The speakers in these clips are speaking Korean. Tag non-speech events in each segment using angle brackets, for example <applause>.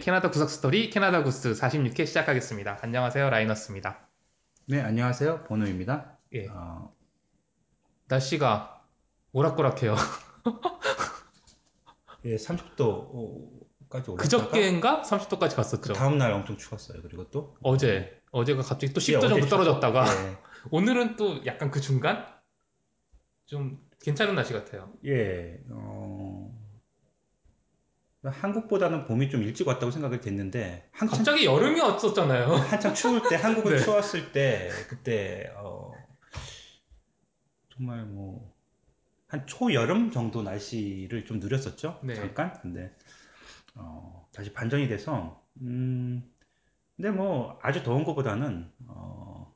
캐나다 구석 스토리 캐나다 구스 46회 시작하겠습니다. 안녕하세요 라이너스입니다. 네, 안녕하세요. 보노입니다. 예. 어, 날씨가 오락가락해요. <laughs> 예, 30도까지 올랐다가 그저께인가 30도까지 갔었죠. 그 다음 날 엄청 추웠어요. 그리고 또 어제 어제가 갑자기 또 예, 10도 정도 어제 떨어졌다가 예, <laughs> 오늘은 또 약간 그 중간 좀 괜찮은 날씨 같아요. 예, 어, 한국보다는 봄이 좀 일찍 왔다고 생각이 됐는데 한참 갑자기 여름이 왔었잖아요. 한참 추울 때 한국은 <laughs> 네. 추웠을 때 그때 어, 정말 뭐 한 초여름 정도 날씨를 좀 누렸었죠. 네. 잠깐. 근데 어, 다시 반전이 돼서 음, 근데 뭐 아주 더운 것보다는 어,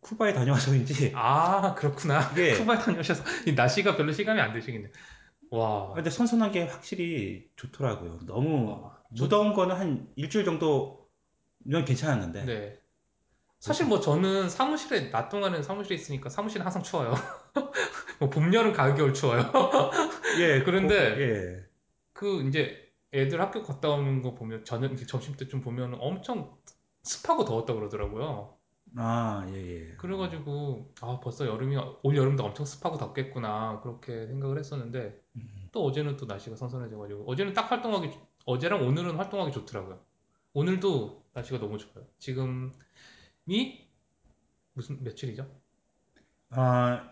쿠바에 다녀와서인지 아 그렇구나. 쿠바에 다녀오셔서 이 날씨가 별로 시감이 안 되시겠네. 와. 근데 선선한 게 확실히 좋더라고요. 너무 와, 저- 무더운 거는 한 일주일 정도면 괜찮았는데 네. 사실 뭐 저는 사무실에 낮 동안은 사무실에 있으니까 사무실은 항상 추워요. <laughs> 뭐 봄, 여름, 가을, 겨울 추워요. 예, 그런데 그- 예. 그 이제 애들 학교 갔다 오는 거 보면 저녁 점심 때쯤 보면 엄청 습하고 더웠다 그러더라고요. 아, 예, 예. 그래가지고 아 벌써 여름이 올 여름도 엄청 습하고 덥겠구나 그렇게 생각을 했었는데 음. 또 어제는 또 날씨가 선선해져가지고 어제는 딱 활동하기 좋- 어제랑 오늘은 활동하기 좋더라고요. 오늘도 날씨가 너무 좋아요. 지금이 무슨 며칠이죠? 아,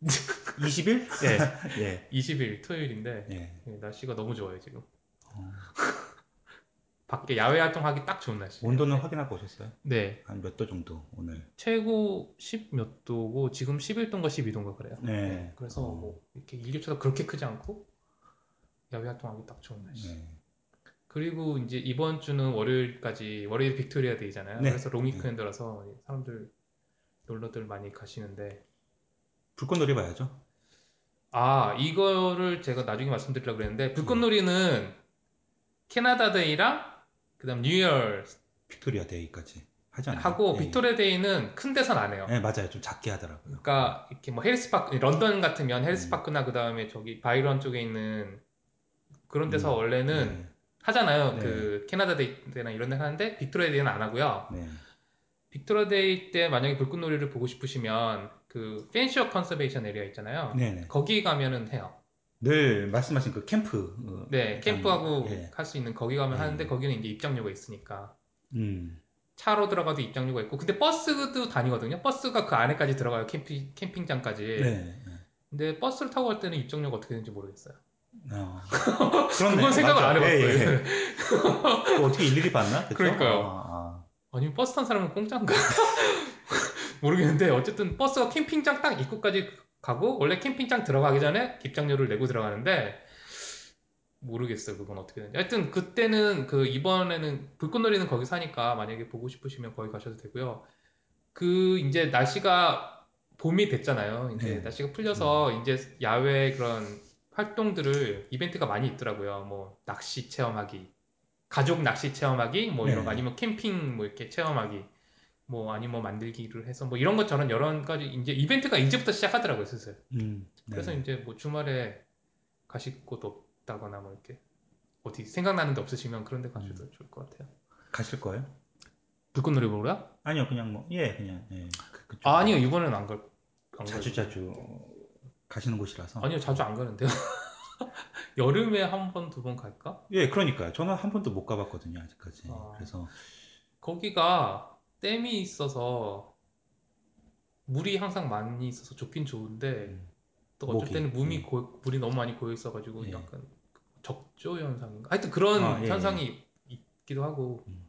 <laughs> 20일? 예, <laughs> 예, 20일 토요일인데 예. 예, 날씨가 너무 좋아요 지금. 어, 밖에 야외 활동하기 딱 좋은 날씨. 온도는 확인하고 오셨어요? 네, 한 몇 도 정도, 오늘? 최고 10 몇 도고 지금 11도인가 12도인가 그래요. 네. 그래서 어. 뭐 이렇게 일교차가 그렇게 크지 않고 야외 활동하기 딱 좋은 날씨. 네. 그리고 이제 이번 주는 월요일까지 월요일 빅토리아 데이잖아요. 네. 그래서 long weekend라서 사람들 놀러들 많이 가시는데 불꽃놀이 봐야죠. 아 이거를 제가 나중에 말씀드리려고 그랬는데 불꽃놀이는 캐나다 데이랑 그다음 New Year 빅토리아 데이까지 하지 않나요? 하고 예, 빅토리아 데이는 큰 데선 안 해요. 예. 예, 맞아요. 좀 작게 하더라고요. 그러니까 이렇게 뭐 Harris Park 런던 같으면 음. Harris Park나 그다음에 저기 바이런 쪽에 있는 그런 데서 음, 원래는 하잖아요. 네. 그 캐나다 데이 때나 이런 데 하는데 빅토리아 데이는 안 하고요. 네. 네. 빅토리아 데이 때 만약에 불꽃놀이를 보고 싶으시면 그 Fanshawe Conservation Area 있잖아요. 네, 네. 거기 가면은 해요. 늘 말씀하신 그 캠프. 어, 네, 캠프하고 예. 할수 있는 거기 가면 예. 하는데 거기는 이제 입장료가 있으니까 음. 차로 들어가도 입장료가 있고 근데 버스도 다니거든요. 버스가 그 안에까지 들어가요. 캠핑 캠핑장까지. 네. 네. 근데 버스를 타고 갈 때는 입장료가 어떻게 되는지 모르겠어요. 어. <laughs> 그렇네. 그건 생각을 맞아. 안 해봤어요. 예, 예. 그거 어떻게 일일이 봤나? 그쵸? 그러니까요. 아, 아 니면 버스 탄 사람은 공짜인가? <laughs> 모르겠는데 어쨌든 버스가 캠핑장 딱 입구까지 가고 원래 캠핑장 들어가기 전에 입장료를 내고 들어가는데 모르겠어요 그건 어떻게 되는지. 하여튼 그때는 그 이번에는 불꽃놀이는 거기 사니까 만약에 보고 싶으시면 거기 가셔도 되고요. 그 이제 날씨가 봄이 됐잖아요. 이제 네. 날씨가 풀려서 이제 야외 그런 활동들을 이벤트가 많이 있더라고요. 뭐 낚시 체험하기 가족 낚시 체험하기 뭐 이런 네. 거 아니면 캠핑 뭐 이렇게 체험하기 뭐 아니면 뭐 만들기를 해서 뭐 이런 것처럼 여러 가지 이제 이벤트가 이제부터 시작하더라고요 슬슬 음. 네. 그래서 이제 뭐 주말에 가실 곳 없다거나 뭐 이렇게 어디 생각나는 데 없으시면 그런 데 가셔도 좋을 것 같아요 가실 거예요? 불꽃놀이 보러요? 아니요, 그냥 뭐, 예, 그냥, 예. 그. 아, 아니요 이번에는 안 갈. 안 자주 가요. 자주 가시는 곳이라서. 아니요 자주 안 가는데요 <laughs> 여름에 한 번 두 번 갈까? 예, 그러니까요. 저는 한 번도 못 가봤거든요, 아직까지. 아. 그래서, 거기가 댐이 있어서 물이 항상 많이 있어서 좋긴 좋은데 음, 또 어쩔 목이, 때는 물이 예. 고- 물이 너무 많이 고여 있어가지고 예. 약간 적조 현상인가? 하여튼 그런 아, 예, 현상이 있기도 하고 음.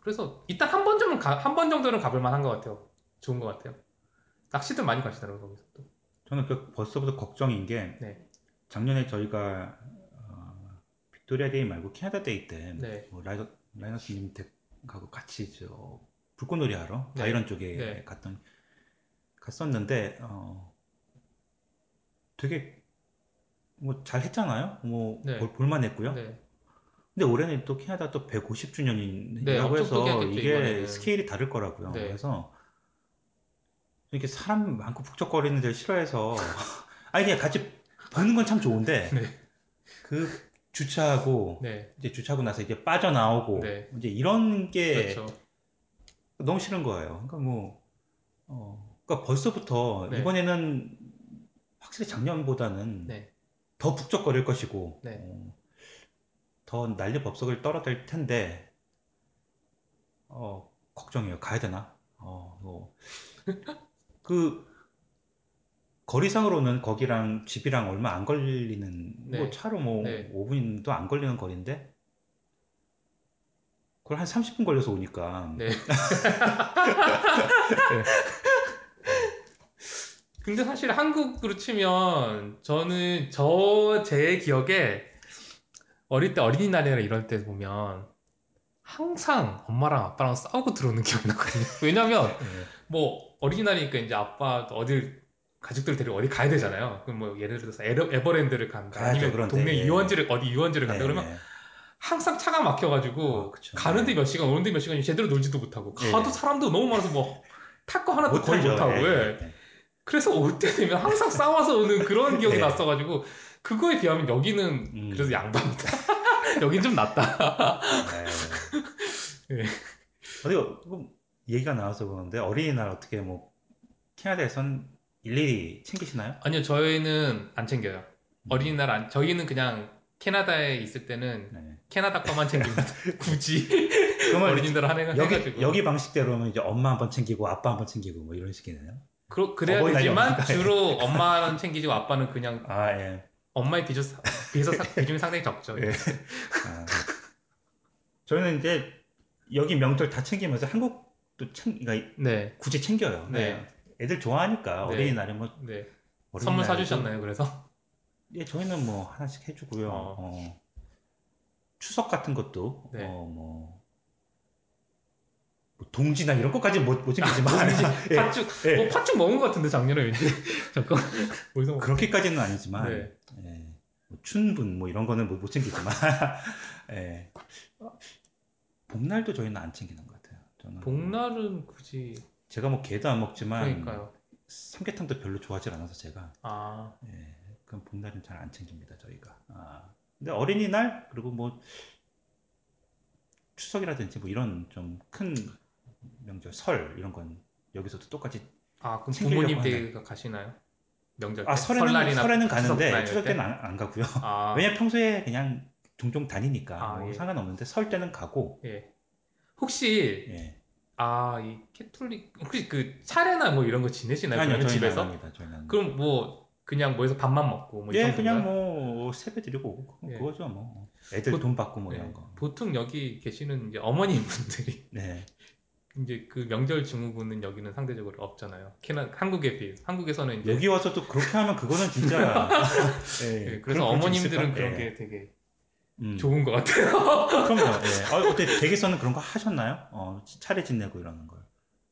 그래서 일단 한 번 정도는 한 번 정도는 가볼 만한 것 같아요. 좋은 것 같아요. 낚시들 많이 가시더라고요 거기서 또. 저는 그 벌써부터 걱정인 게, 네. 작년에 저희가, 어, 빅토리아 데이 말고 캐나다 데이 때, 네. 뭐 라이더, 라이너스님 댁 하고 같이 저, 불꽃놀이 하러, 네. 바이런 쪽에 네. 갔던, 갔었는데, 어, 되게, 뭐, 잘 했잖아요? 뭐, 네. 볼, 볼만 했고요. 네. 근데 올해는 또 캐나다 또 150주년이라고 네, 엄청 해서 이게 이번에는. 스케일이 다를 거라고요. 네. 그래서 이렇게 사람 많고 북적거리는 데를 싫어해서 <laughs> 아니 그냥 같이 보는 건 참 좋은데 네. 그 주차하고 네. 이제 주차하고 나서 이제 빠져나오고 네. 이제 이런 게 그렇죠. 너무 싫은 거예요. 그러니까 뭐 어, 그러니까 벌써부터 네. 이번에는 확실히 작년보다는 네. 더 북적거릴 것이고 네. 어, 더 난리 법석을 떨어댈 텐데 어, 걱정이에요. 가야 되나? 어, 뭐. <laughs> 그 거리상으로는 거기랑 집이랑 얼마 안 걸리는 네. 뭐 차로 뭐 네. 5분도 안 걸리는 거리인데 그걸 한 30분 걸려서 오니까 <laughs> 네. 근데 사실 한국으로 치면 저는 저 제 기억에 어릴 때 어린이날이나 이럴 때 보면 항상 엄마랑 아빠랑 싸우고 들어오는 기억이 나거든요. 왜냐면 네. 뭐 어린이날이니까 이제 아빠 어딜 가족들 데리고 어디 가야 되잖아요. 그럼 뭐 예를 들어서 에버, 에버 랜드를 간다. 아니면 그런데, 동네 예. 유원지를 어디 유원지를 간다. 네, 그러면 네. 항상 차가 막혀가지고 어, 그쵸. 가는데 네. 몇 시간 오는데 몇 시간 제대로 놀지도 못하고 예. 가도 사람도 너무 많아서 뭐 탈 거 하나도 거의. 못하고 예. 그래서 올 때 되면 항상 싸워서 오는 그런 기억이 네. 났어가지고 그거에 비하면 여기는 음. 그래도 양반이다. <laughs> 여긴 좀 낫다. 네. 예. 어디 뭐 얘기가 나와서 그러는데 어린이날 어떻게 뭐 캐나다에선 일일이 챙기시나요? 아니요 저희는 안 챙겨요. 어린이날 안 저희는 그냥 캐나다에 있을 때는 네. 캐나다 거만 챙깁니다. <laughs> 굳이 어린이날 한해 여기 해가지고 여기 방식대로는 이제 엄마 한 번 챙기고 아빠 한 번 챙기고 뭐 이런 식이네요. 그러, 그래야 되지만. 주로 엄마는 챙기고 아빠는 그냥 <laughs> 아 예. 엄마의 비중, 비해서 사- 비중이 상당히 적죠. 예. 아. 저희는 이제 여기 명절 다 챙기면서 한국도 챙, 그러니까 네, 굳이 챙겨요. 네. 네. 애들 좋아하니까 네. 어린이날에 뭐 네. 어린이날에도- 선물 사주셨나요? 그래서 예, 저희는 뭐 하나씩 해주고요. 어. 어. 추석 같은 것도 네. 어, 뭐, 뭐 동지나 이런 것까지 못, 못 챙기지만 <laughs> 예, 팥죽, 예. 뭐 팥죽 먹은 것 같은데 작년에 왠지 <laughs> 잠깐 어디서 먹- 그렇게까지는 아니지만 네. 예, 뭐 춘분 뭐 이런 거는 못, 못 챙기지만 <laughs> 예. 봄날도 저희는 안 챙기는 것 같아요. 저는 복날은 굳이 제가 뭐 게도 안 먹지만 그러니까요. 삼계탕도 별로 좋아하지 않아서 제가 아, 예, 그럼 봄날은 잘 안 챙깁니다 저희가. 아, 근데 어린이날 그리고 뭐 추석이라든지 뭐 이런 좀 큰 명절 설 이런 건 여기서도 똑같이 아 그럼 부모님. 댁가 가시나요? 명절 때? 아 설에는 설날이나 설에는 추석 가는데 날 추석 때? 때는 안, 안 가고요. 아, <laughs> 왜냐 면 평소에 그냥 종종 다니니까 아, 뭐 예. 상관없는데 설 때는 가고 예. 혹시 예. 아 이 캐톨릭 혹시 그 차례나 뭐 이런 거 지내시나요? 아니요 그러면 집에서? 안 합니다. 그럼 뭐 그냥 모여서 밥만 먹고 뭐이 예? 그냥 뭐 세배 드리고 오고 그건 예. 그거죠 뭐. 애들 보- 돈 받고 뭐 네. 이런 거. 보통 여기 계시는 이제 어머님 분들이 <laughs> 네. 이제 그 명절 증후군은 여기는 상대적으로 없잖아요. 캐나 한국에 비해 한국에서는 이제 여기 와서도 그렇게 하면 그거는 진짜 <laughs> 예, 네, 그래서 어머님들은? 그런 예. 게 되게 음. 좋은 것 같아요. 그럼요. 예. <laughs> 어, 어때 댁에서는 그런 거 하셨나요? 어, 차례 지내고 이러는 걸.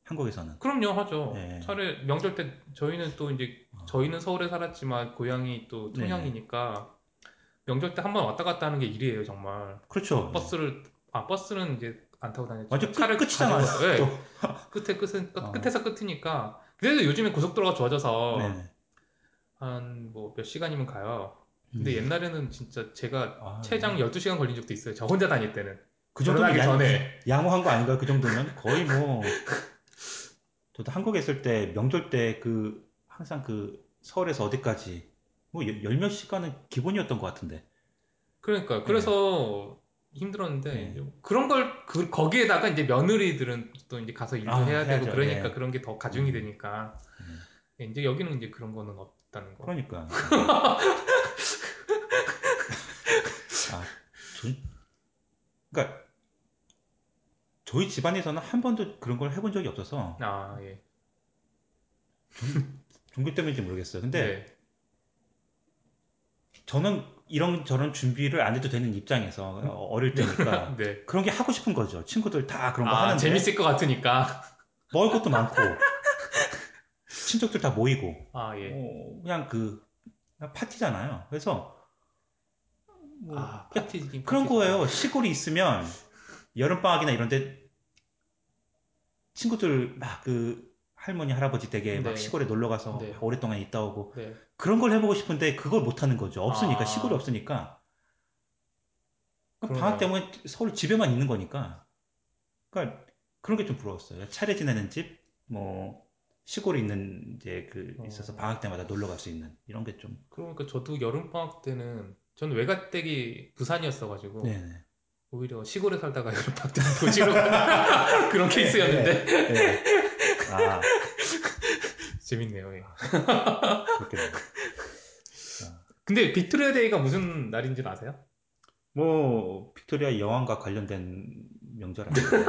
한국에서는. 그럼요 하죠. 네. 차례 명절 때 저희는 또 이제 어. 저희는 서울에 살았지만 고향이 또 네. 통영이니까 명절 때 한 번 왔다 갔다 하는 게 일이에요 정말. 그렇죠. 버스를 아 버스는 이제 안 타고 다녔죠. 완전 끝, 차를 끝이잖아요. 예. 또. <laughs> 끝에 끝은 끝, 어. 끝에서 끝이니까. 그래도 요즘에 고속도로가 좋아져서 네. 한뭐 몇 시간이면 가요. 근데 음. 옛날에는 진짜 제가 아, 최장 12시간 걸린 적도 있어요. 저 혼자 다닐 때는. 그 정도면 전에. 양호한 거 아닌가요? 그 정도면 거의 뭐 저도 한국에 있을 때 명절 때 그 항상 그 서울에서 어디까지 뭐 열 몇 시간은 기본이었던 것 같은데. 그러니까 그래서 힘들었는데 네. 그런 걸 그, 거기에다가 이제 며느리들은 또 이제 가서 일도 아, 해야 되고 해야죠. 그러니까 네. 그런 게 더 가중이 음. 되니까 음. 예, 이제 여기는 이제 그런 거는 없다는 거. 그러니까. <laughs> 아, 저, 그러니까 저희 집안에서는 한 번도 그런 걸 해본 적이 없어서 아 예. 종교 때문인지 모르겠어요. 근데 네. 저는 이런 저런 준비를 안 해도 되는 입장에서 어, 어릴 때니까 <laughs> 네. 그런 게 하고 싶은 거죠. 친구들 다 그런 거 아 하는데 재밌을 것 같으니까. 먹을 것도 많고 친척들 다 모이고 아 예. 어, 그냥 그 파티잖아요. 그래서 뭐 아 파티 그런 거예요. 시골이 있으면 여름 방학이나 이런데 친구들 막 그 할머니 할아버지 댁에 막 네. 시골에 놀러 가서 네. 막 오랫동안 있다 오고 네. 그런 걸 해보고 싶은데 그걸 못 하는 거죠. 없으니까 아. 시골이 없으니까 그러네요. 방학 때문에 서울 집에만 있는 거니까. 그러니까 그런 게 좀 부러웠어요. 차례 지내는 집, 뭐 시골에 있는 이제 그 어. 있어서 방학 때마다 놀러 갈 수 있는 이런 게 좀. 그러니까 저도 여름 방학 때는 저는 외가댁이 부산이었어가지고 네네. 오히려 시골에 살다가 여름 때는 도시로 <laughs> 그런 케이스였는데 네. 아 <laughs> 재밌네요. 예. 그렇겠네요. 근데 빅토리아 데이가 무슨 날인지는 아세요? 뭐 빅토리아 여왕과 관련된 명절 아니에요?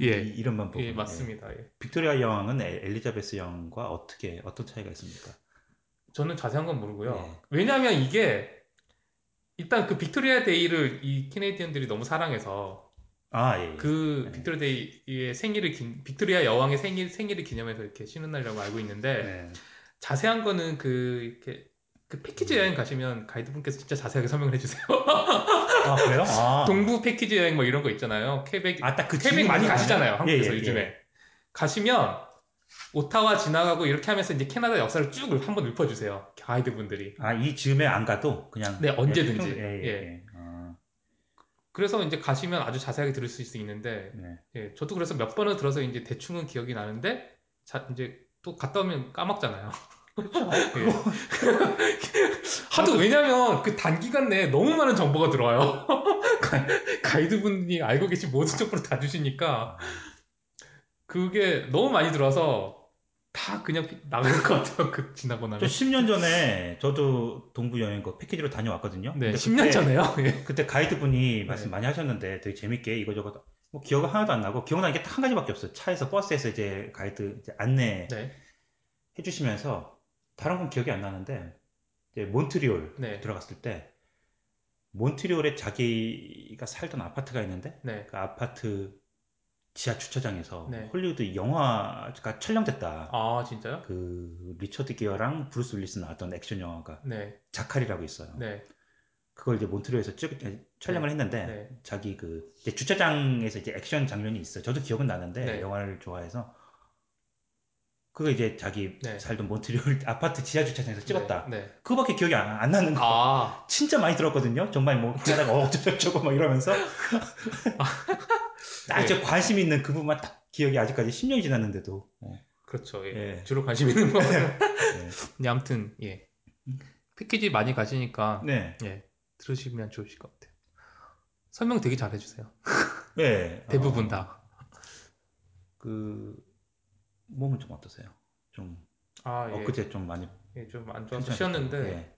<laughs> 예. 이, 이름만 보고. 예, 맞습니다. 예. 빅토리아 여왕은 엘- 엘리자베스 여왕과 어떻게 어떤 차이가 있습니까? 저는 자세한 건 모르고요. 예. 왜냐하면 이게 일단 그 빅토리아 데이를 이 Canadian들이 너무 사랑해서 아 예. 예. 그 네. 빅토리아 데이의 생일을 기, 빅토리아 여왕의 생일 생일을 기념해서 이렇게 쉬는 날이라고 알고 있는데 네. 자세한 거는 그 이렇게 그 패키지 여행 가시면 가이드분께서 진짜 자세하게 설명을 해주세요. 아 그래요? 아. <laughs> 동부 패키지 여행 뭐 이런 거 있잖아요. 퀘벡 아딱그 퀘벡 많이 가시잖아요. 한국에서 예, 예, 요즘에 예. 가시면 오타와 지나가고 이렇게 하면서 이제 캐나다 역사를 쭉 한번 읊어주세요. 가이드분들이. 아 이 즈음에 안 가도 그냥. 네, 언제든지. 평소- 예, 예, 예. 예. 아, 그래서 이제 가시면 아주 자세하게 들을 수 있는데 네. 예, 저도 그래서 몇 번을 들어서 이제 대충은 기억이 나는데 자, 이제 또 갔다 오면 까먹잖아요. <laughs> 예. <laughs> 하도 왜냐면 그 단기간 내에 너무 많은 정보가 들어와요. <laughs> 가- 가이드분이 알고 계신 모든 정보를 다 주시니까 그게 너무 많이 들어와서 다 그냥 피- 나가는 것 같아요. 그 지나고 저 나면. 10년 전에 저도 동부 여행 그 패키지로 다녀왔거든요. 네, 근데 10년 그때- 전에요. <laughs> 예. 그때 가이드분이 말씀 네. 많이 하셨는데 되게 재밌게 이거저거 뭐 기억은 하나도 안 나고 기억나는 게 딱 한 가지밖에 없어요. 차에서 버스에서 이제 가이드 이제 안내 네, 해주시면서 다른 건 기억이 안 나는데 이제 몬트리올 네, 들어갔을 때 몬트리올에 자기가 살던 아파트가 있는데 네, 그 아파트 지하 주차장에서 네. 홀리우드 영화가 촬영됐다. 아 진짜요? 그 리처드 기어랑 브루스 윌리스 나왔던 액션 영화가 네, 자칼이라고 있어요. 네, 그걸 이제 몬트리올에서 찍 촬영을 했는데 네. 자기 그 이제 주차장에서 이제 액션 장면이 있어요. 저도 기억은 나는데 네. 영화를 좋아해서 그거 이제 자기 네. 살던 몬트리올 <laughs> 아파트 지하 주차장에서 찍었다. 네. 네. 그거밖에 기억이 안, 안 나는 거. 아, 진짜 많이 들었거든요. 정말 뭐 하다가 어쩌고저쩌고 막 이러면서 <laughs> 딱 네. 저 관심 있는 그 부분만 딱 기억이 아직까지 10년이 지났는데도 어. 그렇죠. 예. 예. 주로 관심 있는 거. 네. 근데 아무튼 예. 패키지 많이 가시니까 네. 예. 들으시면 좋으실 것 같아요. 설명 되게 잘 해주세요. 네. <laughs> 대부분 어, 다. 그 몸은 좀 어떠세요? 좀 아, 예. 엊그제 좀 많이 예, 좀 안 좋아서. 쉬었는데 예.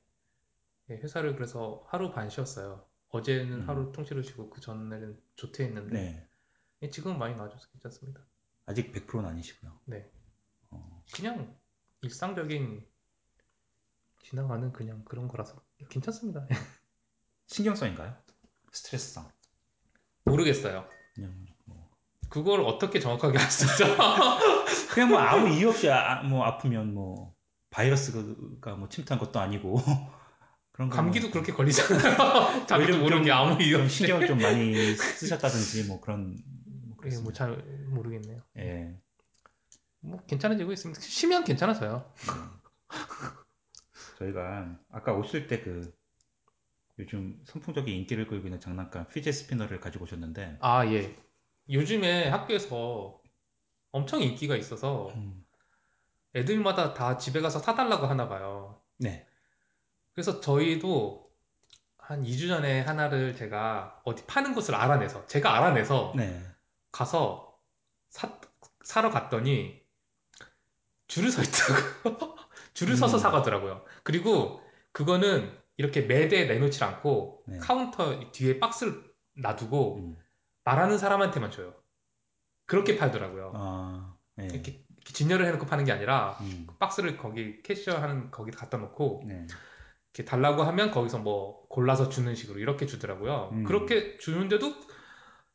예, 회사를 그래서 하루 반 쉬었어요. 어제는 음. 하루 통째로 쉬고 그 전날은 조퇴했는데 네. 예, 지금은 많이 나아져서 괜찮습니다. 아직 100%는 아니시고요. 네. 어, 그냥 일상적인 지나가는 그냥 그런 거라서 괜찮습니다. <laughs> 신경성인가요? 스트레스성. 모르겠어요. 그냥 뭐 그걸 어떻게 정확하게 알 수 있죠? <laughs> 그냥 뭐 아무 이유 없이 아, 뭐 아프면 뭐 바이러스가 뭐 침투한 것도 아니고 <laughs> 그런 거 감기도 뭐 그렇게 걸리잖아요. 자기도 요즘 모르는 게 좀- 아무 이유 좀 없이. 신경을 좀 많이 쓰셨다든지 뭐 그런 뭐 예. 뭐잘 모르겠네요. 예. 뭐 괜찮아지고 있습니다. 쉬면 괜찮아져요. <laughs> 저희가 아까 오실 때 그 요즘 선풍적인 인기를 끌고 있는 장난감 피제 스피너를 가지고 오셨는데 아 예. 요즘에 학교에서 엄청 인기가 있어서 음, 애들마다 다 집에 가서 사달라고 하나 봐요. 네. 그래서 저희도 한 2주 전에 하나를 제가 어디 파는 곳을 알아내서 제가 알아내서 네. 가서 사, 사러 갔더니 줄을 서 있더라고요. <laughs> 줄을 서서 음. 사가더라고요. 그리고 그거는 이렇게 매대에 내놓질 않고 네. 카운터 뒤에 박스를 놔두고 음. 말하는 사람한테만 줘요. 그렇게 팔더라고요. 아, 네. 이렇게, 진열을 해놓고 파는 게 아니라 음, 박스를 거기 캐셔 하는 거기 갖다 놓고 네. 이렇게 달라고 하면 거기서 뭐 골라서 주는 식으로 이렇게 주더라고요. 음. 그렇게 주는데도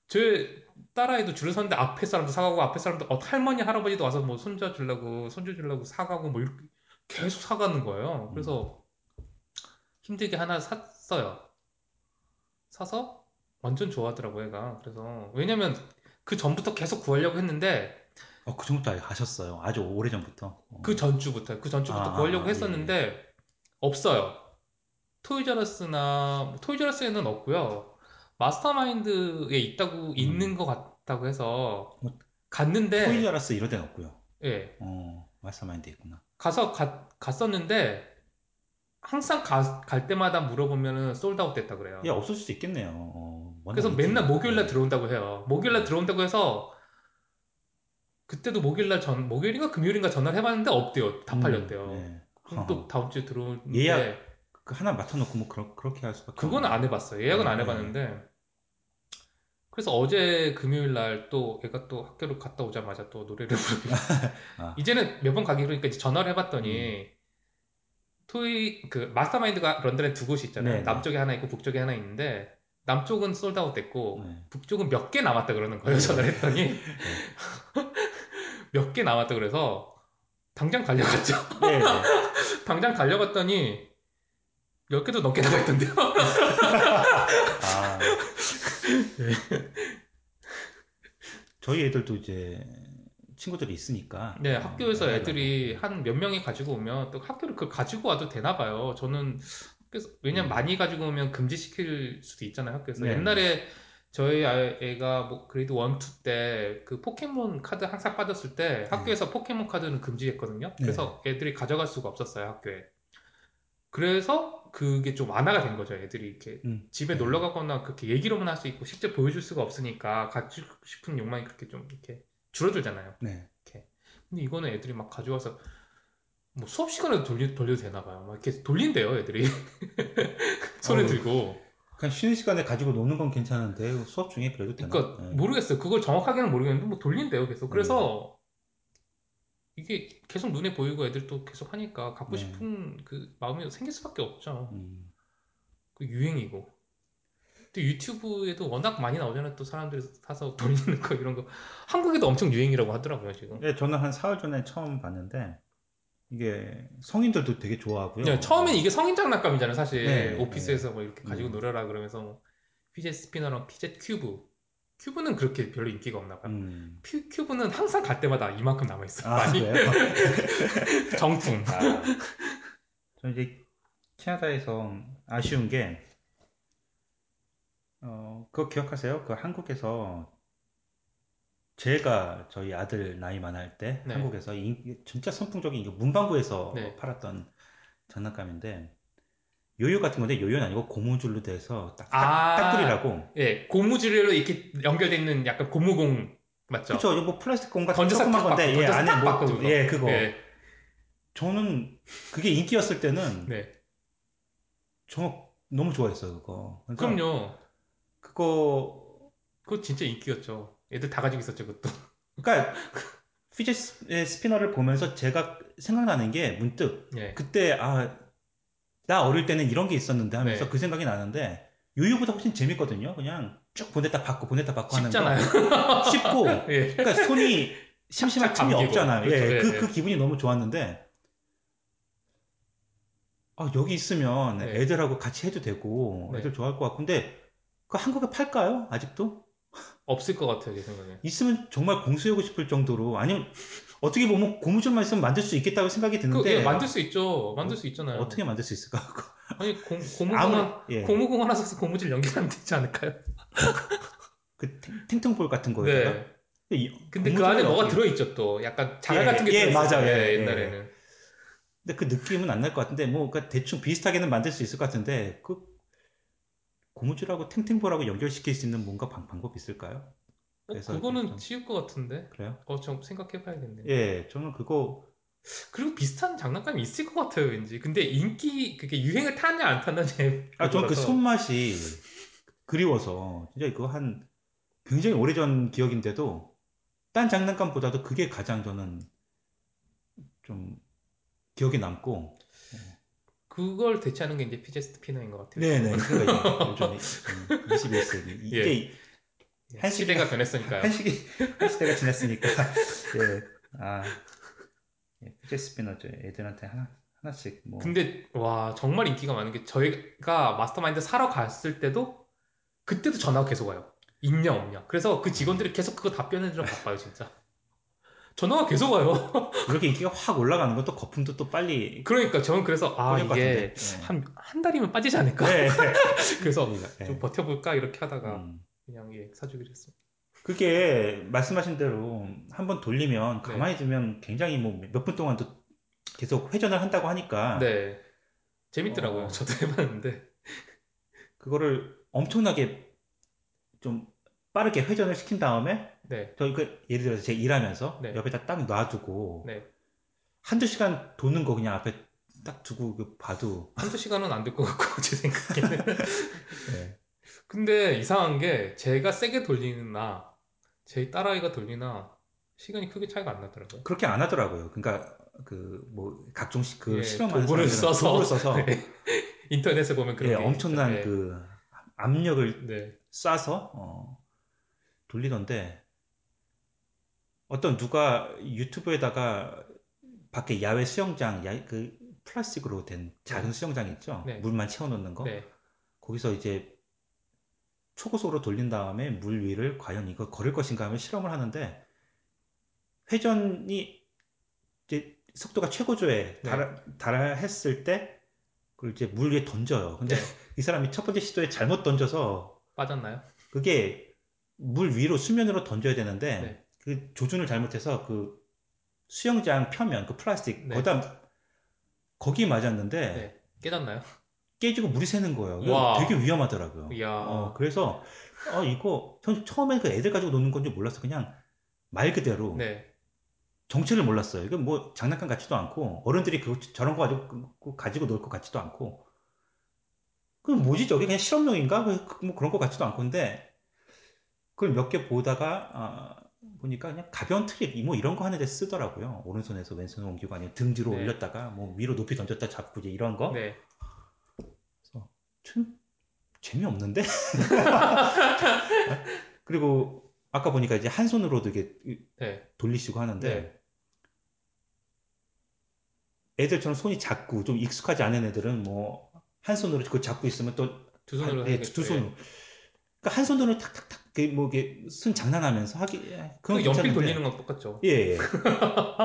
제 딸아이도 줄을 섰는데 앞에 사람도 사가고 앞에 사람도 어, 할머니 할아버지도 와서 뭐 손자 주려고 손주 주려고 사가고 뭐 이렇게 계속 사가는 거예요. 그래서 힘들게 하나 샀어요. 사서 완전 좋아하더라고요, 얘가. 그래서 왜냐면 그 전부터 계속 구하려고 했는데 어, 그 전부터 하셨어요. 아주 오래 전부터. 어. 그 전주부터 그 전주부터 아, 구하려고 아, 했었는데 없어요. 토이저러스나 토이저러스에는 없고요. 마스터마인드에 있다고 있는 것 같다고 해서 뭐, 갔는데 토이자라스 이런 데는 없고요. 예 어, 마스터마인드 있구나. 가서 가- 갔었는데 항상 가- 갈 때마다 물어보면은 솔드아웃 됐다 그래요. 예, 없을 수도 있겠네요. 어, 그래서. 맨날 목요일날 네. 들어온다고 해요. 목요일날 들어온다고 해서 그때도 목요일날 전 목요일인가 금요일인가 전화를 해봤는데 없대요. 다 음, 팔렸대요. 네. 그럼 또 다음 주에 들어오는데 예약 그 하나 맡아놓고 뭐 그러, 그렇게 할 수밖에. 그거는 없네. 안 해봤어요. 예약은 안 네. 해봤는데 그래서 어제 금요일 날또 얘가 또 학교를 갔다 오자마자 또 노래를 부르고 <laughs> 아. 이제는 몇 번 가기 그러니까 이제 전화를 해봤더니 음. 토이 그 마스터마인드가 런던에 두 곳이 있잖아요. 네, 네. 남쪽에 하나 있고 북쪽에 하나 있는데 남쪽은 솔드아웃 됐고 네. 북쪽은 몇 개 남았다 그러는 거예요. 전화를 했더니 <laughs> 몇 개 남았다 그래서 당장 달려갔죠. 네, 네. <laughs> 당장 달려갔더니 10개도 넘게 나가 있던데요. 아. 네. 저희 애들도 이제 친구들이 있으니까. 네, 학교에서 음, 애들이 한 몇 명이 가지고 오면 또 학교를 그 가지고 와도 되나 봐요. 저는 학교에서 왜냐면 음. 많이 가지고 오면 금지시킬 수도 있잖아요, 학교에서. 네. 옛날에 저희 아- 애가 뭐 1, 2때그 포켓몬 카드 항상 받았을 때 학교에서 포켓몬 카드는 금지했거든요. 그래서 애들이 가져갈 수가 없었어요, 학교에. 그래서 그게 좀 완화가 된 거죠, 애들이 이렇게 음. 집에 놀러 가거나 그렇게 얘기로만 할 수 있고 실제 보여줄 수가 없으니까 가지고 싶은 욕망이 그렇게 좀 이렇게 줄어들잖아요. 네. 근데 이거는 애들이 막 가져와서 뭐 수업 시간에도 돌리, 돌려도 되나 봐요. 막 이렇게 돌린대요, 애들이. <laughs> 손에 어우. 들고. 그냥 쉬는 시간에 가지고 노는 건 괜찮은데 수업 중에 그래도 되나? 그러니까 네. 모르겠어요. 그걸 정확하게는 모르겠는데 뭐 돌린대요, 계속. 네. 그래서 이게 계속 눈에 보이고 애들도 계속 하니까 갖고 네. 싶은 그 마음이 생길 수밖에 없죠. 음. 그 유행이고. 또 유튜브에도 워낙 많이 나오잖아요. 또 사람들이 사서 돌리는 거 이런 거. 한국에도 엄청 유행이라고 하더라고요, 지금. 네, 저는 한 사흘 전에 처음 봤는데 이게 성인들도 되게 좋아하고요. 네, 처음엔 이게 성인 장난감이잖아요, 사실. 네, 오피스에서 뭐 이렇게 가지고 음. 놀아라 그러면서 뭐 fidget spinner랑 fidget cube. 큐브는 그렇게 별로 인기가 없나 봐요. 음. 큐, 큐브는 항상 갈 때마다 이만큼 남아있어요. 아, 많이. <laughs> 정품. 아, 저 이제 캐나다에서 아쉬운 게, 어, 그거 기억하세요? 그 한국에서 제가 저희 아들 나이 많을 때 네. 한국에서 인- 진짜 선풍적인 문방구에서 네. 팔았던 장난감인데 요요 같은 건데 요요는 아니고 고무줄로 돼서 딱, 아. 딱들이라고 예, 고무줄로 이렇게 연결돼 있는 약간 고무공 맞죠? 그쵸 이거 뭐 플라스틱 공 같은 조그만 탁 건데 예, 안에 탁뭐 그거. 예 그거 네, 저는 그게 인기였을 때는 네. 저 너무 좋아했어요 그거 그래서 그럼요. 그거 그거 진짜 인기였죠. 애들 다 가지고 있었죠, 그것도. 그러니까 피젯 스피너를 보면서 제가 생각나는 게 문득 예. 그때 아 나 어릴 때는 이런 게 있었는데 하면서 네. 그 생각이 나는데 요요보다 훨씬 재밌거든요 그냥 쭉 보냈다 받고 보냈다 받고 하는 쉽잖아요. 거 <laughs> 쉽고 예. 그러니까 손이 심심할 틈이 감기고. 없잖아요 그렇죠. 예, 예, 그, 예. 그 기분이 너무 좋았는데 아 여기 있으면 네. 애들하고 같이 해도 되고 네. 애들 좋아할 것 같은데 그 한국에 팔까요 아직도? 없을 것 같아요, 제 생각에. 있으면 정말 공수하고 싶을 정도로 아니면 어떻게 보면 고무줄만 있으면 만들 수 있겠다고 생각이 그, 드는데 예, 만들 수 있죠. 만들 수 있잖아요. 어떻게 만들 수 있을까? <laughs> 아니, 고, 아무리 하나, 예. 고무공 하나 사서 고무줄 연결하면 되지 않을까요? 그 탱- 탱탱볼 같은 거에다가 네. 근데, 이- 근데 그 안에 뭐가 어떻게- 들어있죠, 또. 약간 자갈 예, 같은 게 예, 들어있어요. 맞아요. 예, 옛날에는. 근데 그 느낌은 안 날 것 같은데 뭐 그러니까 대충 비슷하게는 만들 수 있을 것 같은데 그 고무줄하고 탱탱볼하고 연결시킬 수 있는 뭔가 방, 방법 있을까요? 어, 그래서 그거는 좀- 쉬울 것 같은데. 그래요? 어, 좀 생각해봐야겠네요. 예, 저는 그거 그리고 비슷한 장난감이 있을 것 같아요, 왠지. 근데 인기, 그게 유행을 타냐 안 타냐의 아, 저는 그. 손맛이 그리워서 진짜 그거 한 굉장히 오래전 기억인데도 딴 장난감보다도 그게 가장 저는 좀 기억에 남고 그걸 대체하는 게 이제 피제 스피너인 것 같아요. 네네 그러니까 요즘 21세기 이게 예. 한 시대가 시기가- 변했으니까요. 한 시기 한 시대가 지났으니까 예 아 예, 피제 스피너죠 애들한테 하나 하나씩 뭐 근데 와 정말 인기가 많은 게 저희가 마스터마인드 사러 갔을 때도 그때도 전화가 계속 와요. 있냐 없냐. 그래서 그 직원들이 계속 그거 답변해 주러 바빠요 진짜. 전화가 계속 와요. <laughs> 이렇게 인기가 확 올라가는 건 또 거품도 또 빨리 그러니까 저는 그래서 아 이게 같은데. 네. 한한 달이면 빠지지 않을까. 네. <laughs> 그래서 네. 좀 버텨볼까 이렇게 하다가 음. 그냥 예 사주기로 했습니다. 그게 말씀하신 대로 한번 돌리면 네. 가만히 두면 굉장히 뭐 몇 분 동안도 계속 회전을 한다고 하니까 네 재밌더라고요. 어. 저도 해봤는데 그거를 엄청나게 좀 빠르게 회전을 시킨 다음에 네저그 예를 들어서 제가 일하면서 네. 옆에다 딱 놔두고 네. 한두 시간 도는 거 그냥 앞에 딱 두고 그 봐도 한두 시간은 안 될 것 같고 <laughs> 제 생각에는. <laughs> 네. 근데 이상한 게 제가 세게 돌리나 제 딸아이가 돌리나 시간이 크게 차이가 안 나더라고요. 그렇게 안 하더라고요. 그러니까 그 뭐 각종 시, 그 예, 실험하는 도구를 써서. 도구를 써서 <laughs> 네. 인터넷에 보면 그런 예, 게 엄청난 있죠. 그 압력을 네. 쏴서 어, 돌리던데 어떤 누가 유튜브에다가 밖에 야외 수영장 야, 그 플라스틱으로 된 작은 수영장 있죠 네. 물만 채워놓는 거 네. 거기서 이제 초고속으로 돌린 다음에 물 위를 과연 이거 걸을 것인가 하며 실험을 하는데 회전이 이제 속도가 최고조에 네. 달하, 달했을 때 그걸 이제 물 위에 던져요 근데 네. 이 사람이 첫 번째 시도에 잘못 던져서 빠졌나요? 그게 물 위로 수면으로 던져야 되는데 네. 그 조준을 잘못해서 그 수영장 표면 그 플라스틱 네. 거기다 거기 맞았는데 네. 깨졌나요? 깨지고 물이 새는 거예요. 되게 위험하더라고요. 어, 그래서 어 이거 전 처음에 그 애들 가지고 노는 건지 몰랐어. 그냥 말 그대로 네. 정체를 몰랐어요. 이건 뭐 장난감 같지도 않고 어른들이 그 저런 거 가지고 그- 가지고 놀 것 같지도 않고 그럼 뭐지 저게 그냥 실험용인가 그- 뭐 그런 것 같지도 않고 근데 그걸 몇 개 보다가 아, 보니까 그냥 가벼운 트릭 뭐 이런 거 하는데 쓰더라고요. 오른손에서 왼손에 옮기고 아니면 등 뒤로 네. 올렸다가 뭐 위로 높이 던졌다 잡고 이제 이런 거. 네. 참 재미없는데. <laughs> 그리고 아까 보니까 이제 한 손으로도 이게 네. 돌리시고 하는데 네. 애들처럼 손이 작고 좀 익숙하지 않은 애들은 뭐 한 손으로 그거 잡고 있으면 또 두 손으로 아, 예. 두 손으로. 그러니까 한 손으로 탁탁탁 그뭐 이게 손 장난하면서 하기 예, 그 그건 연필 괜찮은데. 돌리는 건 똑같죠. 예. 예. <laughs>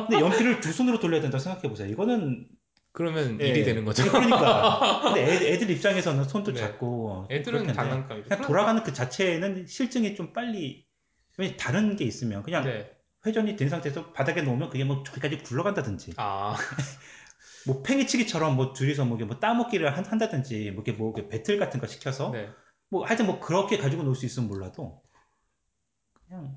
근데 연필을 두 손으로 돌려야 된다고 생각해 보세요. 이거는 그러면 예. 일이 되는 거죠. 예, 그러니까. <laughs> 근데 애, 애들 입장에서는 손도 네. 작고 애들은 장난감이죠. 그냥 돌아가는 그 자체는 실증이 좀 빨리 다른 게 있으면 그냥 네. 회전이 된 상태에서 바닥에 놓으면 그게 뭐 저기까지 굴러간다든지 아, <laughs> 뭐 팽이치기처럼 뭐 둘이서 뭐, 뭐 따먹기를 한, 한다든지 뭐 이렇게 뭐 배틀 같은 거 시켜서 네. 뭐 하여튼 뭐 그렇게 가지고 놀 수 있으면 몰라도 그냥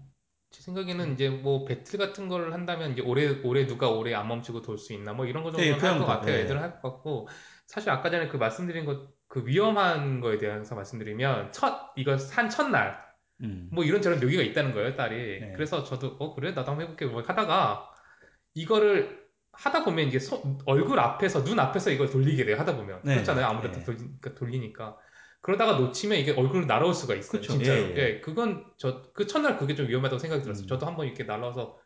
제 생각에는 이제 뭐 배틀 같은 걸 한다면 이제 올해 올해 누가 올해 안 멈추고 돌 수 있나 뭐 이런 거 예, 정도는 그할것 같아요. 예. 애들은 할 것 같고 사실 아까 전에 그 말씀드린 것 그 위험한 거에 대해서 말씀드리면 첫 이거 산 첫날 음. 뭐 이런저런 묘기가 있다는 거예요, 딸이. 네. 그래서 저도 어 그래 나도 한번 해볼게 뭐 하다가 이거를 하다 보면 이제 손- 얼굴 앞에서 눈 앞에서 이걸 돌리게 돼요. 하다 보면 네, 그렇잖아요. 네. 아무래도 네. 돌리니까, 돌리니까 그러다가 놓치면 이게 얼굴로 날아올 수가 있어요. 그쵸. 진짜로. 예, 예, 예. 그건 저 그 첫날 그게 좀 위험하다고 생각이 들었어요. 음. 저도 한번 이렇게 날아와서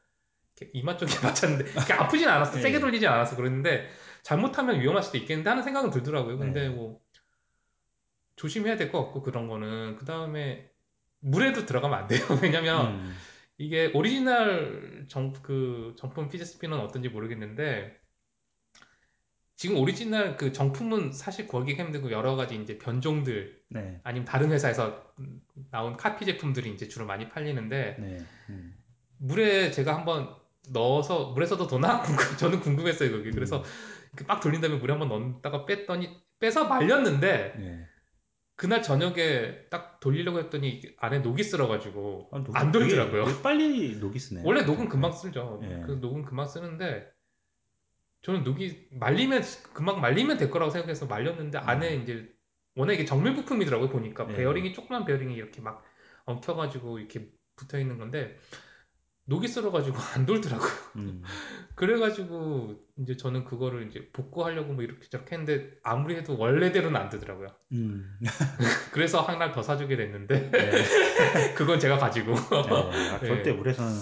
이렇게 이마 쪽에 <laughs> 맞췄는데 그렇게 아프진 않았어. 예. 세게 돌리진 않았어. 그랬는데 잘못하면 위험할 수도 있겠는데 하는 생각은 들더라고요. 근데 네. 뭐 조심해야 될 것 같고 그런 거는 그 다음에 물에도 들어가면 안 돼요. <laughs> 왜냐면 음. 이게 오리지널 정, 그 정품 피제 스피너는 어떤지 모르겠는데 지금 오리지널 그 정품은 사실 구하기가 힘들고 여러 가지 이제 변종들 네. 아니면 다른 회사에서 나온 카피 제품들이 이제 주로 많이 팔리는데 네. 음. 물에 제가 한번 넣어서 물에서도 도나? <laughs> 저는 궁금했어요 그게 그래서 이렇게 막 돌린 다음에 물에 한번 넣다가 뺐더니 빼서 말렸는데 네. 그날 저녁에 딱 돌리려고 했더니 안에 녹이 쓸어가지고 아, 녹이 안 돌더라고요. 빨리 녹이 쓰네요. 원래 녹은 금방 쓰죠. 예. 그 녹은 금방 쓰는데 저는 녹이 말리면 금방 말리면 될 거라고 생각해서 말렸는데 안에 이제 워낙 이게 정밀 부품이더라고요 보니까 예. 베어링이 조그만 베어링이 이렇게 막 엉켜가지고 이렇게 붙어 있는 건데 녹이 쓸어가지고 <laughs> 안 돌더라고요. 음. <laughs> 그래가지고 이제 저는 그거를 이제 복구하려고 뭐 이렇게 저렇게 했는데 아무리 해도 원래대로는 안 되더라고요. 음. <laughs> 그래서 하나 더 사주게 됐는데 네. 그건 제가 가지고 네. 아, 절대 네. 물에서는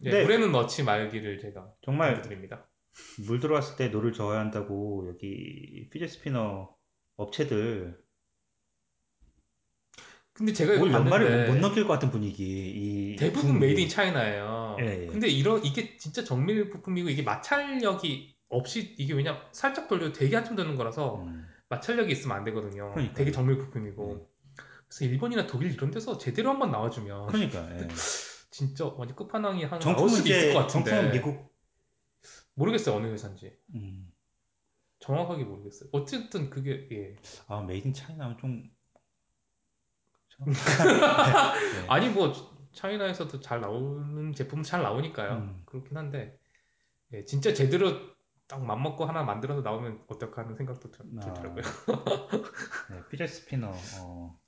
네, 네. 물에는 넣지 말기를 제가 정말 드립니다. 물 들어왔을 때 노를 저어야 한다고 여기 fidget spinner 업체들 근데 제가 올 연말을 못, 못 넘길 것 같은 분위기. 이 대부분 분위기. made in 차이나예요. 예, 예. 근데 이런 이게 진짜 정밀 부품이고 이게 마찰력이 없이 이게 왜냐 살짝 돌려도 되게 한참 도는 거라서 음. 마찰력이 있으면 안 되거든요. 그러니까요. 되게 정밀 부품이고. 음. 그래서 일본이나 독일 이런 데서 제대로 한번 나와주면 그러니까 예. 진짜 완전 끝판왕이 한 나올 정품은 수도 있을 것 같은데 정품은 미국 모르겠어요 어느 회사인지 음. 정확하게 모르겠어요. 어쨌든 그게 예. 아 made in China면 좀? <laughs> 네. 아니 뭐 China에서도 잘 나오는 제품은 잘 나오니까요. 음. 그렇긴 한데 예, 진짜 제대로 딱 맘먹고 하나 만들어서 나오면 어떨까 하는 생각도 들, 아. 들더라고요. <laughs> 네, fidget spinner 어,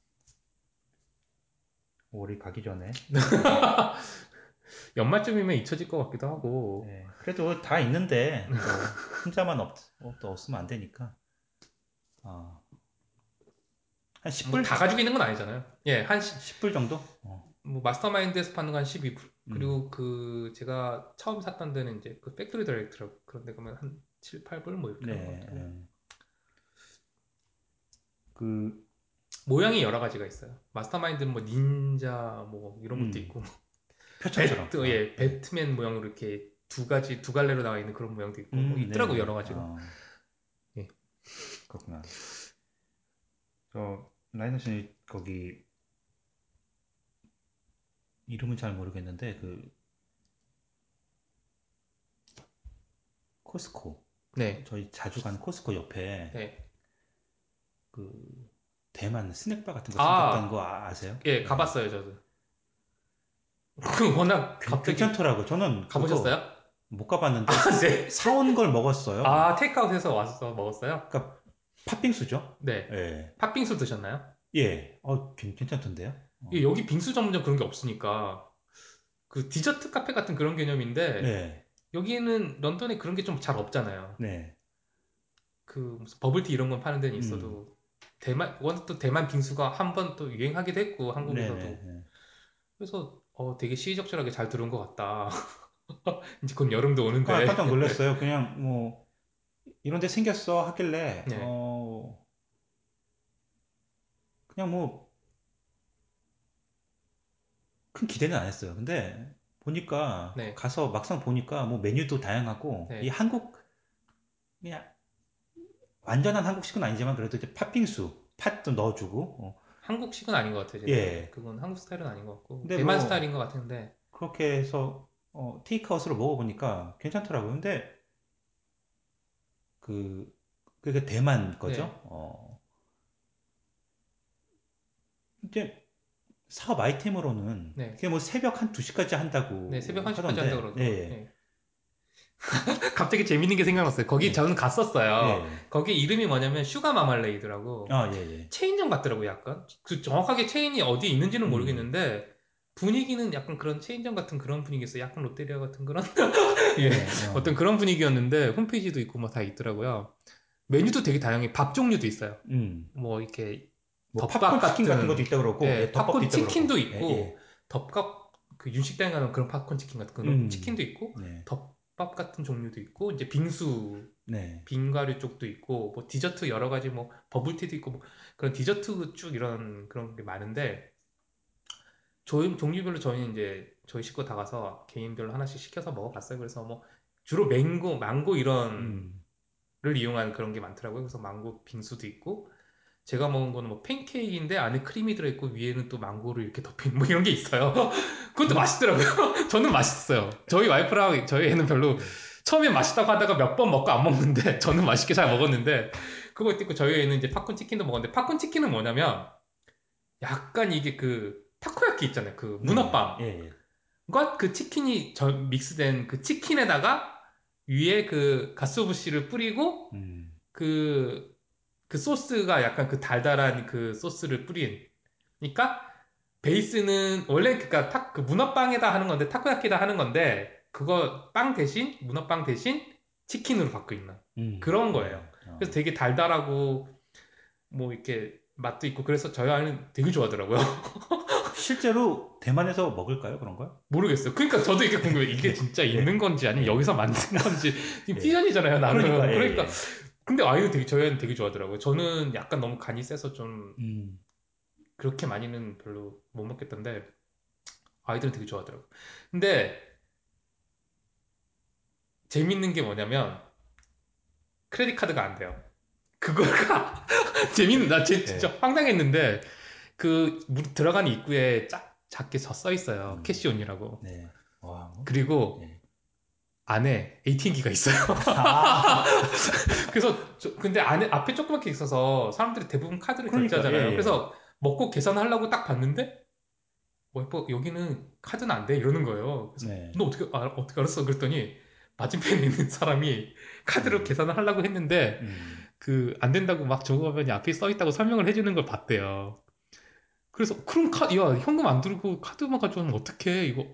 올이 가기 전에 <laughs> 연말쯤이면 잊혀질 것 같기도 하고 네, 그래도 다 있는데 뭐 혼자만 없, 없, 없 으면 안 되니까 아, 한 10불 뭐다 가지고 있는 건 아니잖아요. 예, 한 시, 10 불 정도? 어. 뭐 Mastermind에서 파는 건 한 12불. 음. 그리고 그 제가 처음 샀던 데는 이제 그 Factory Direct라고 그런 데 가면 한 7, 8불 뭐 이렇게 하는 것 네. 같아요. 예. 그 모양이 여러 가지가 있어요. Mastermind는 뭐 닌자 뭐 이런 것도 음. 있고 표창처럼. 배트, 예, 배트맨 모양으로 이렇게 두 가지 두 갈래로 나와 있는 그런 모양도 있고 뭐 음, 있더라고 네. 여러 가지가. 어. 예. 그렇구나. 저 라이너 씨 거기 이름은 잘 모르겠는데 그 코스코 네. 저희 자주 가는 코스코 옆에 네. 그 대만 스낵바 같은 거 아. 생겼다는 거 아- 아세요? 예, 가봤어요, 저도. 그 워낙 괜- 갑자기 괜찮더라고. 저는 가보셨어요? 못 가봤는데 아, 네. 사온 걸 먹었어요. 아, 테이크아웃해서 와서 먹었어요? 팥빙수죠? 네. 예. 팥빙수 드셨나요? 예. 어, 괜- 괜찮던데요? 어. 예, 여기 빙수 전문점 그런 게 없으니까 그 디저트 카페 같은 그런 개념인데 네. 여기는 런던에 그런 게 좀 잘 없잖아요. 네. 그 무슨 버블티 이런 건 파는 데는 음. 있어도 대만 워낙 또 대만 빙수가 한 번 또 유행하기도 했고 한국에서도 네, 네, 네. 그래서 어, 되게 시의적절하게 잘 들어온 것 같다. <laughs> 이제 곧 여름도 오는데 아, 깜짝 놀랐어요. 그냥 뭐 이런 데 생겼어 하길래 네. 어 그냥 뭐 큰 기대는 안 했어요. 근데 보니까 네. 가서 막상 보니까 뭐 메뉴도 다양하고 네. 이 한국 그냥 완전한 한국식은 아니지만 그래도 이제 팥빙수 팥도 넣어주고 어, 한국식은 아닌 것 같아요. 예. 그건 한국 스타일은 아닌 것 같고 대만 뭐- 스타일인 것 같은데 그렇게 해서 어, 테이크아웃으로 먹어보니까 괜찮더라고요. 근데 그 그게 대만 거죠. 네. 어, 이제 사업 아이템으로는 네. 그게 뭐 새벽 한 2시까지 한다고 네 새벽 1시까지 하던데, 한다고 그러더라고요. 예, 네. <laughs> 갑자기 재밌는 게 생각났어요. 거기 네. 저는 갔었어요. 예. 거기 이름이 뭐냐면 Sugar Marmalade라고 아, 예, 예. 체인점 같더라고 약간. 그 정확하게 체인이 어디 있는지는 음. 모르겠는데 분위기는 약간 그런 체인점 같은 그런 분위기였어요. 약간 롯데리아 같은 그런 <laughs> 예. 어. 어떤 그런 분위기였는데 홈페이지도 있고 뭐 다 있더라고요. 메뉴도 되게 다양해. 밥 종류도 있어요. 음. 뭐 이렇게 뭐 덮밥 팝콘 치킨 같은- 같은 것도 있다 그러고 예, 예, 덮밥도 팝콘 있다 그러고. 치킨도 있고 예, 덮밥 그 윤식당에 가는 그런 팝콘 치킨 같은 그런 음. 치킨도 있고 예. 네. 덮밥 같은 종류도 있고 이제 빙수 네. 빙과류 쪽도 있고 뭐 디저트 여러 가지 뭐 버블티도 있고 뭐 그런 디저트 쭉 이런 그런 게 많은데 조, 종류별로 저희는 이제 저희 식구 다 가서 개인별로 하나씩 시켜서 먹어봤어요. 그래서 뭐 주로 맹고, 망고 이런 음. 를 이용한 그런 게 많더라고요. 그래서 망고 빙수도 있고 제가 먹은 거는 뭐 팬케이크인데 안에 크림이 들어있고 위에는 또 망고를 이렇게 덮인 뭐 이런 게 있어요. <laughs> 그것도 맛있더라고요. <laughs> 저는 맛있어요. 저희 와이프랑 저희 애는 별로 처음에 맛있다고 하다가 몇 번 먹고 안 먹는데 <laughs> 저는 맛있게 잘 먹었는데 그거 있고 저희 애는 이제 팝콘 치킨도 먹었는데 팝콘 치킨은 뭐냐면 약간 이게 그 타코야끼 있잖아요. 그 문어빵. 예, 예. 그그 치킨이 저 믹스된 그 치킨에다가 위에 그 가스오부시를 뿌리고 음. 그, 그 소스가 약간 그 달달한 그 소스를 뿌린. 그러니까 베이스는 원래 그니까 타, 그 문어빵에다 하는 건데 타코야키다 하는 건데 그거 빵 대신 문어빵 대신 치킨으로 바뀌어 있는 음. 그런 거예요. 어. 그래서 되게 달달하고 뭐 이렇게 맛도 있고 그래서 저희 아이는 되게 좋아하더라고요. <laughs> 실제로 대만에서 먹을까요? 그런 걸? 모르겠어요. 그러니까 저도 이게 궁금해요. 이게 <laughs> 진짜 있는 건지 아니면 예. 여기서 만든 건지 지금 예. 퓨전이잖아요. 나는. 그러니까, 예, 그러니까 예. 근데 아이는 되게 저희 아이는 되게 좋아하더라고요. 저는 약간 너무 간이 세서 좀 음. 그렇게 많이는 별로 못 먹겠던데 아이들은 되게 좋아하더라고요. 근데 재밌는 게 뭐냐면 크레딧 카드가 안 돼요. 그거가 <laughs> 재밌는 나 진- 진짜 황당했는데 그 문- 들어가는 입구에 짝 작게 저써 있어요. 음. 캐시온이라고. 네. 와, 뭐. 그리고 네. 안에 ATM기가 있어요. 아, <laughs> 그래서 저- 근데 안에 앞에 조그맣게 있어서 사람들이 대부분 카드를 그러니까, 결제하잖아요. 예, 예. 그래서 먹고 계산하려고 딱 봤는데 와이퍼 여기는 카드는 안 돼 이러는 거예요. 그래서 네. 너 어떻게 아, 어떻게 알았어? 그랬더니 맞은편에 있는 사람이 카드로 계산을 하려고 했는데 음. 그안 된다고 막 적어보니 앞에 써 있다고 설명을 해주는 걸 봤대요. 그래서 그럼 카, 야 현금 안 들고 카드만 가져오면 어떡해 이거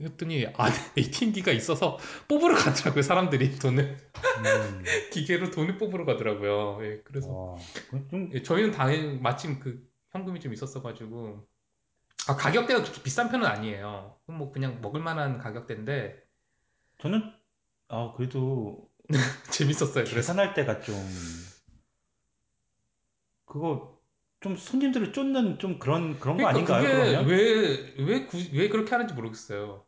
했더니 안에 ATM기가 있어서 뽑으러 가더라고요 사람들이 돈을 음. <laughs> 기계로 돈을 뽑으러 가더라고요. 예, 그래서 와, 그건 좀 예, 저희는 당연히 마침 그 현금이 좀 있었어가지고 아 가격대가 그렇게 비싼 편은 아니에요. 뭐 그냥 먹을 만한 가격대인데 저는 아 그래도 <laughs> 재밌었어요. 그래서 계산할 때가 좀 그거 좀 손님들을 쫓는 좀 그런 그런 거 그러니까 아닌가요? 그게 그러면 왜왜 왜 그렇게 하는지 모르겠어요.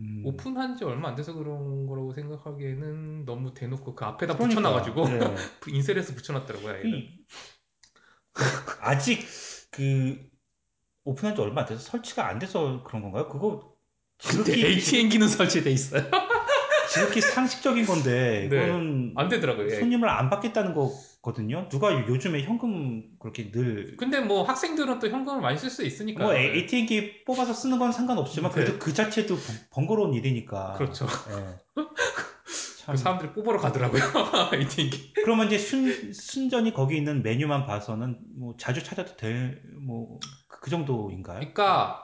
음. 오픈한 지 얼마 안 돼서 그런 거라고 생각하기에는 너무 대놓고 그 앞에다 그러니까, 붙여놔가지고 네. <laughs> 인쇄해서 붙여놨더라고요. 이- 아직 그 오픈한 지 얼마 안 돼서 설치가 안 돼서 그런 건가요? 그거 근데 지극히 ATM기는 설치돼 있어요. 지극히 상식적인 건데 네. 그거는 안 되더라고요. 예. 손님을 안 받겠다는 거 거든요. 누가 요즘에 현금 그렇게 늘 근데 뭐 학생들은 또 현금을 많이 쓸 수 있으니까. 뭐 ATM기 뽑아서 쓰는 건 상관없지만 그래도 네. 그 자체도 번- 번거로운 일이니까. 그렇죠. 예. <laughs> 참. 그 사람들이 뽑으러 가더라고요. <laughs> ATM기. 그러면 이제 순, 순전히 거기 있는 메뉴만 봐서는 뭐 자주 찾아도 될 뭐 그 정도인가요? 그러니까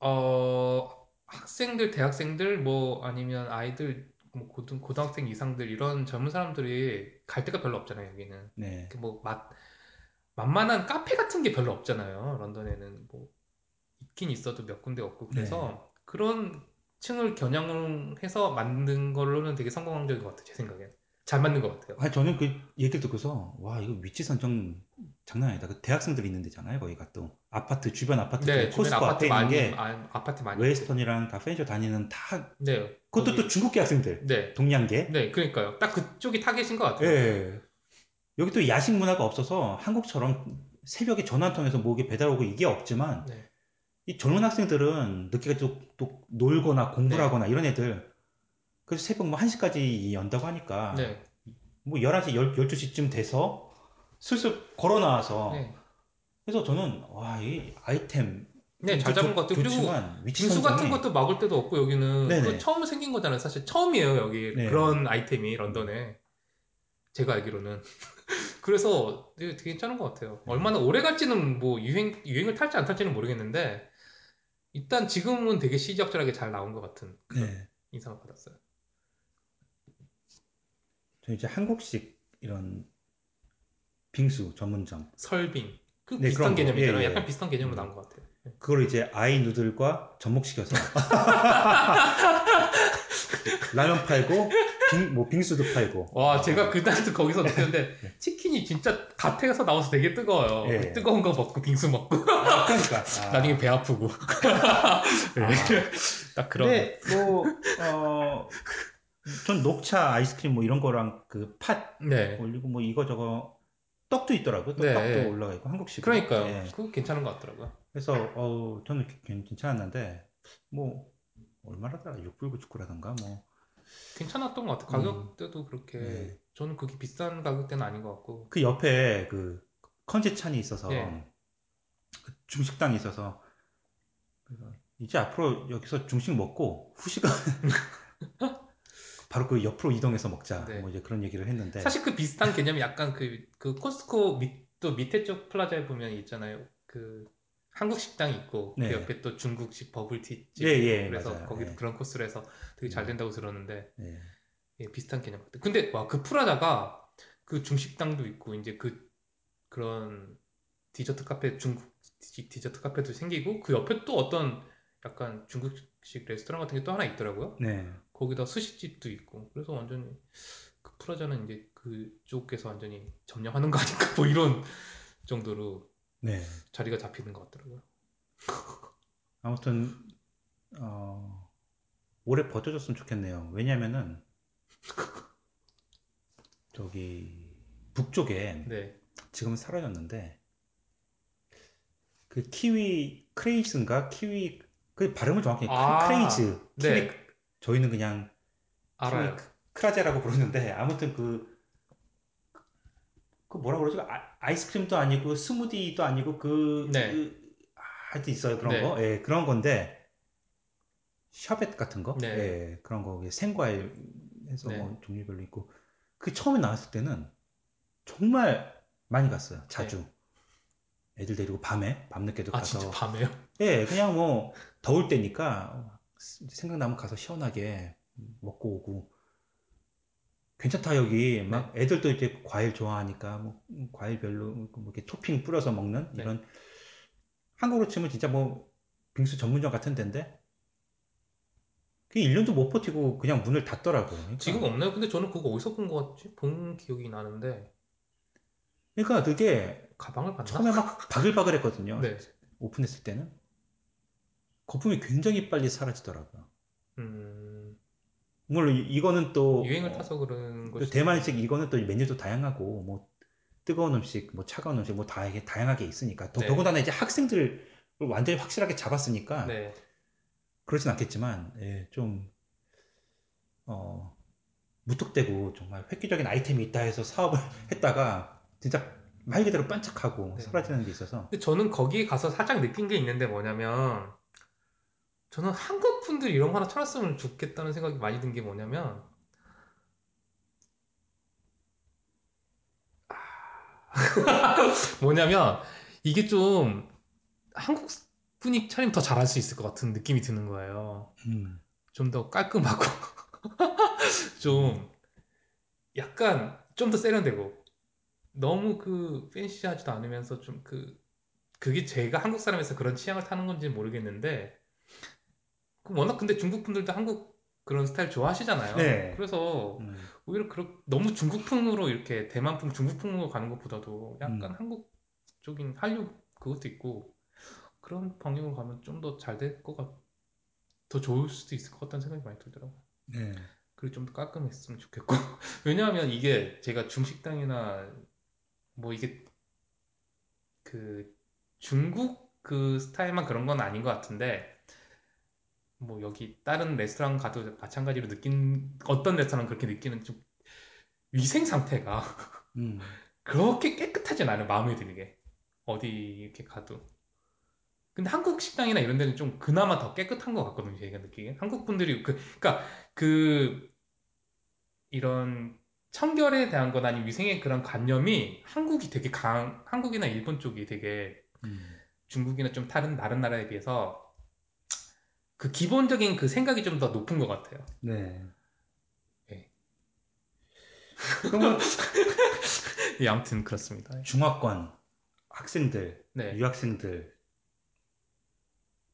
어 학생들, 대학생들 뭐 아니면 아이들 뭐 고등 고등학생 이상들 이런 젊은 사람들이 갈 데가 별로 없잖아요. 여기는. 네. 이렇게 뭐 맛, 만만한 카페 같은 게 별로 없잖아요. 런던에는 뭐 있긴 있어도 몇 군데 없고 그래서 그런 층을 겨냥해서 만든 걸로는 되게 성공적인 것 같아요. 제 생각엔 잘 만든 것 같아요. 아 저는 그 얘기를 듣고서 와 이거 위치 선정 장난 아니다. 그 대학생들 있는 데잖아요. 거기가 또 아파트 주변 아파트 네, 코스코 아파트 앞에 있는 많이 게 아, 아파트 많이 Western이랑 다 Fanshawe 다니는 다. 네, 그것도 거기- 또 중국 계 학생들 네, 동양계. 네, 그러니까요. 딱 그쪽이 타겟인 것 같아요. 예. 여기 또 야식 문화가 없어서 한국처럼 새벽에 전화 한 통해서 뭐게 배달 오고 이게 없지만 네. 이 젊은 학생들은 늦게까지 또, 또 놀거나 공부를 네. 하거나 이런 애들 그래서 새벽 뭐 1시까지 연다고 하니까 네, 뭐 11시, 12시쯤 돼서 슬슬 걸어 나와서 네, 그래서 저는 와, 이 아이템 네, 잘 잡은 것 같아요. 그리고 빙수 같은 것도 먹을 데도 없고 여기는. 그 처음 생긴 거잖아요. 사실 처음이에요 여기 네. 그런 아이템이 런던에 제가 알기로는 <laughs> 그래서 되게, 되게 괜찮은 것 같아요. 네. 얼마나 오래 갈지는 뭐 유행 유행을 탈지 안 탈지는 모르겠는데 일단 지금은 되게 시적절하게 잘 나온 것 같은 그런 네. 인상을 받았어요. 저 이제 한국식 이런 빙수 전문점 설빙 그 네, 비슷한. 개념이잖아요. 예, 예. 약간 비슷한 개념으로 음. 나온 것 같아요. 그걸 이제 아이 누들과 접목시켜서 <laughs> 라면 팔고 빙, 뭐 빙수도 팔고 와 제가 그날도 거기서 느꼈는데 치킨이 진짜 갓해서 나와서 되게 뜨거워요. 그 예. 뜨거운 거 먹고 빙수 먹고 아, 그러니까 아. <laughs> 나중에 배 아프고 <laughs> 네. 아. 딱 그런 근데 뭐 어, 전 녹차 아이스크림 뭐 이런 거랑 그팥 네 올리고 뭐 이거 저거 떡도 있더라고요. 또 네, 떡도 예. 올라가 있고 한국식. 그러니까요. 예. 그거 괜찮은 것 같더라고요. 그래서 어 저는 괜- 괜찮았는데 뭐 얼마라더라 6불99라던가 뭐 괜찮았던 것 같아요. 가격대도 그렇게 네. 저는 그게 비싼 가격대는 아닌 것 같고 그 옆에 그 컨제찬이 있어서 네. 그 중식당이 있어서 이제 앞으로 여기서 중식 먹고 후식은 <laughs> <laughs> 바로 그 옆으로 이동해서 먹자 네. 뭐 이제 그런 얘기를 했는데 사실 그 비슷한 개념이 약간 그, 그 코스트코 밑, 또 밑에 쪽 플라자에 보면 있잖아요. 그 한국 식당이 있고 네. 그 옆에 또 중국식 버블티 집 예, 예, 그래서 맞아요. 거기도 예. 그런 코스로 해서 되게 잘 음. 된다고 들었는데 예. 예, 비슷한 개념 같아요. 근데 와 그 프라자가 그 중식당도 있고 이제 그 그런 디저트 카페 중국 디- 디저트 카페도 생기고 그 옆에 또 어떤 약간 중국식 레스토랑 같은 게 또 하나 있더라고요. 네. 거기다 스시집도 있고 그래서 완전히 그 프라자는 이제 그쪽에서 완전히 점령하는 거 아닌가 <laughs> 뭐 이런 정도로 네. 자리가 잡히는 것 같더라고요. <laughs> 아무튼 어, 오래 버텨줬으면 좋겠네요. 왜냐면은 <laughs> 저기 북쪽에 네. 지금은 사라졌는데 그 Kiwi Kraze인가 키위 그 발음을 정확히 아, Kraze Kiwi 네. 저희는 그냥 알아요. 크라제라고 부르는데 아무튼 그, 그 뭐라 그러죠? 아, 아이스크림도 아니고 스무디도 아니고 그, 네. 그 아, 하여튼 있어요 그런 네. 거. 예, 그런 건데 샤벳 같은 거. 네. 예, 그런 거 생과일에서 네. 뭐 종류별로 있고 그 처음에 나왔을 때는 정말 많이 갔어요. 자주. 애들 데리고 밤에 밤늦게도 아, 가서 진짜 밤에요? 예, 그냥 뭐 더울 때니까 생각나면 가서 시원하게 먹고 오고 괜찮다 여기 막 애들도 이제 과일 좋아하니까 뭐 과일별로 뭐 이렇게 토핑 뿌려서 먹는 네. 이런 한국으로 치면 진짜 뭐 빙수 전문점 같은 데인데 그 1년도 못 버티고 그냥 문을 닫더라고요. 그러니까, 지금 없나요? 근데 저는 그거 어디서 본 것 같지? 본 기억이 나는데 그러니까 그게 가방을 봤나? 처음에 막 <laughs> 바글바글했거든요. 네. 오픈했을 때는 거품이 굉장히 빨리 사라지더라고요. 음, 물론 이- 이거는 또 유행을 어, 타서 그런 또 것이 대만식 이거는 또 메뉴도 다양하고 뭐 뜨거운 음식, 뭐 차가운 음식 뭐다 이게 다양하게 있으니까 더, 네. 더군다나 이제 학생들을 완전히 확실하게 잡았으니까 네. 그러진 않겠지만 예, 좀 어, 무턱대고 정말 획기적인 아이템이 있다 해서 사업을 <laughs> 했다가 진짜 말 그대로 반짝하고 네. 사라지는 게 있어서 근데 저는 거기에 가서 살짝 느낀 게 있는데 뭐냐면 저는 한국 분들이 이런 거 하나 찾았으면 좋겠다는 생각이 많이 든 게 뭐냐면 <laughs> 뭐냐면 이게 좀 한국 분이 차리면 더 잘할 수 있을 것 같은 느낌이 드는 거예요. 음, 좀더 깔끔하고 <laughs> 좀 약간 좀 더 세련되고 너무 그 팬시하지도 않으면서 좀 그 그게 제가 한국 사람에서 그런 취향을 타는 건지 는 모르겠는데 그 워낙 근데 중국 분들도 한국 그런 스타일 좋아하시잖아요. 네. 그래서 음, 오히려 그렇 너무 중국풍으로 이렇게 대만풍 중국풍으로 가는 것보다도 약간 음. 한국 쪽인 한류 그것도 있고 그런 방향으로 가면 좀 더 잘 될 것 같, 더 좋을 수도 있을 것 같다는 생각이 많이 들더라고요. 네. 그리고 좀 더 깔끔했으면 좋겠고 <laughs> 왜냐하면 이게 제가 중식당이나 뭐 이게 그 중국 그 스타일만 그런 건 아닌 것 같은데 뭐 여기 다른 레스토랑 가도 마찬가지로 느낀 어떤 레스토랑 그렇게 느끼는 좀 위생 상태가 <laughs> 음, 그렇게 깨끗하진 않아요 마음에 들게. 어디 이렇게 가도. 근데 한국 식당이나 이런 데는 좀 그나마 더 깨끗한 것 같거든요 제가 느끼기엔. 한국 분들이 그 그러니까 그 이런 청결에 대한 건 아닌 위생의 그런 관념이 한국이 되게 강 한국이나 일본 쪽이 되게 음. 중국이나 좀 다른 다른 나라에 비해서 그 기본적인 그 생각이 좀 더 높은 것 같아요. 네. 네. 그러면 <laughs> 예, 아무튼 그렇습니다. 중화권 학생들, 네. 유학생들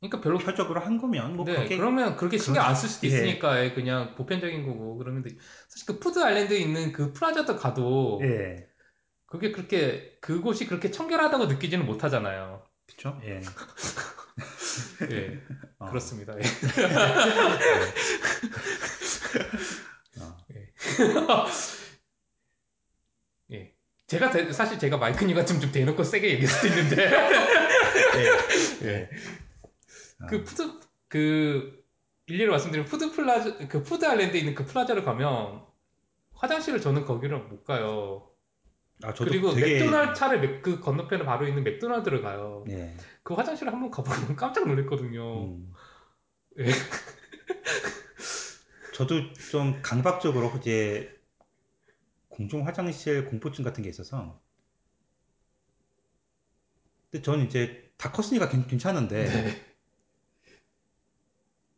그러니까 별로 표적으로 한 거면 뭐 네, 그렇게 그러면 그렇게 신경 안 쓸 수도 예. 있으니까 예, 그냥 보편적인 거고 그러면 돼. 사실 그 푸드 아일랜드에 있는 그 프라자도 가도 예. 그게 그렇게 그곳이 그렇게 청결하다고 느끼지는 못하잖아요. 그쵸? 예. <laughs> 예, <laughs> 어. 그렇습니다. 예. 어. 예. 제가 대- 사실 제가 마이크님 같으면 좀 대놓고 세게 얘기할 수도 있는데 <laughs> 예. 예. 어. 그 푸드 그 일리를 말씀드리면 푸드 플라자 그 푸드 아일랜드에 있는 그 플라자를 가면 화장실을 저는 거기를 못 가요. 아, 저도 그리고 되게 맥도날드 차를 맥- 그 건너편에 바로 있는 맥도날드를 가요. 예. 그 화장실을 한번 가보면 <laughs> 깜짝 놀랐거든요. 음. 예. <laughs> 저도 좀 강박적으로 이제 공중 화장실 공포증 같은 게 있어서 근데 저는 이제 다 컸으니까 괜- 괜찮은데 네.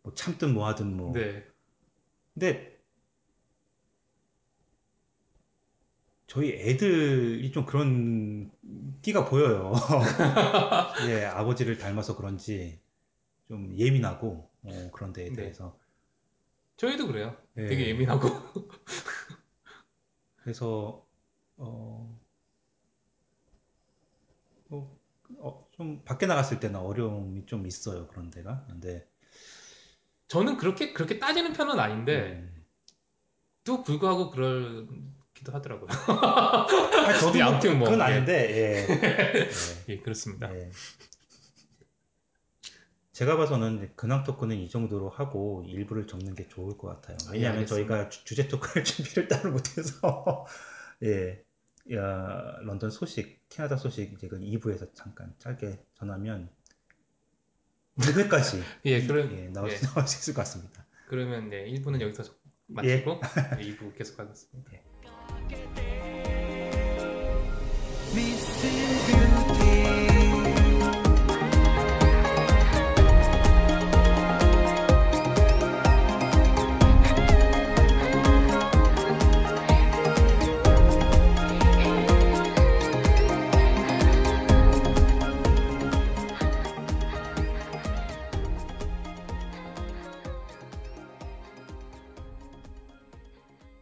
뭐 참든 뭐 하든 뭐 네. 근데 저희 애들이 좀 그런 끼가 보여요. <laughs> 예, 아버지를 닮아서 그런지 좀 예민하고 어, 그런 데에 네. 대해서 저희도 그래요. 예. 되게 예민하고. <laughs> 그래서 어, 뭐, 어, 좀 밖에 나갔을 때는 어려움이 좀 있어요 그런 데가 근데 저는 그렇게 그렇게 따지는 편은 아닌데 음, 불구하고 그럴 기도 하더라고요. 아니, <laughs> 저도 예, 뭐 아무튼 뭐, 그건 예. 아닌데 예. <laughs> 예, 그렇습니다. 예. 예. 제가 봐서는 근황 토크는 이 정도로 하고 일부를 적는 게 좋을 것 같아요. 예, 왜냐하면 알겠습니다. 저희가 주- 주제 토크를 <laughs> 준비를 따로 못해서 예, 야, 런던 소식, 캐나다 소식 이제 그 2부에서 잠깐 짧게 전하면 2회까지 예, 그럼 예, 나올, 예. 수, 나올 수 있을 것 같습니다. 그러면 네, 1부는 여기서 마치고 2부 계속 하겠습니다. These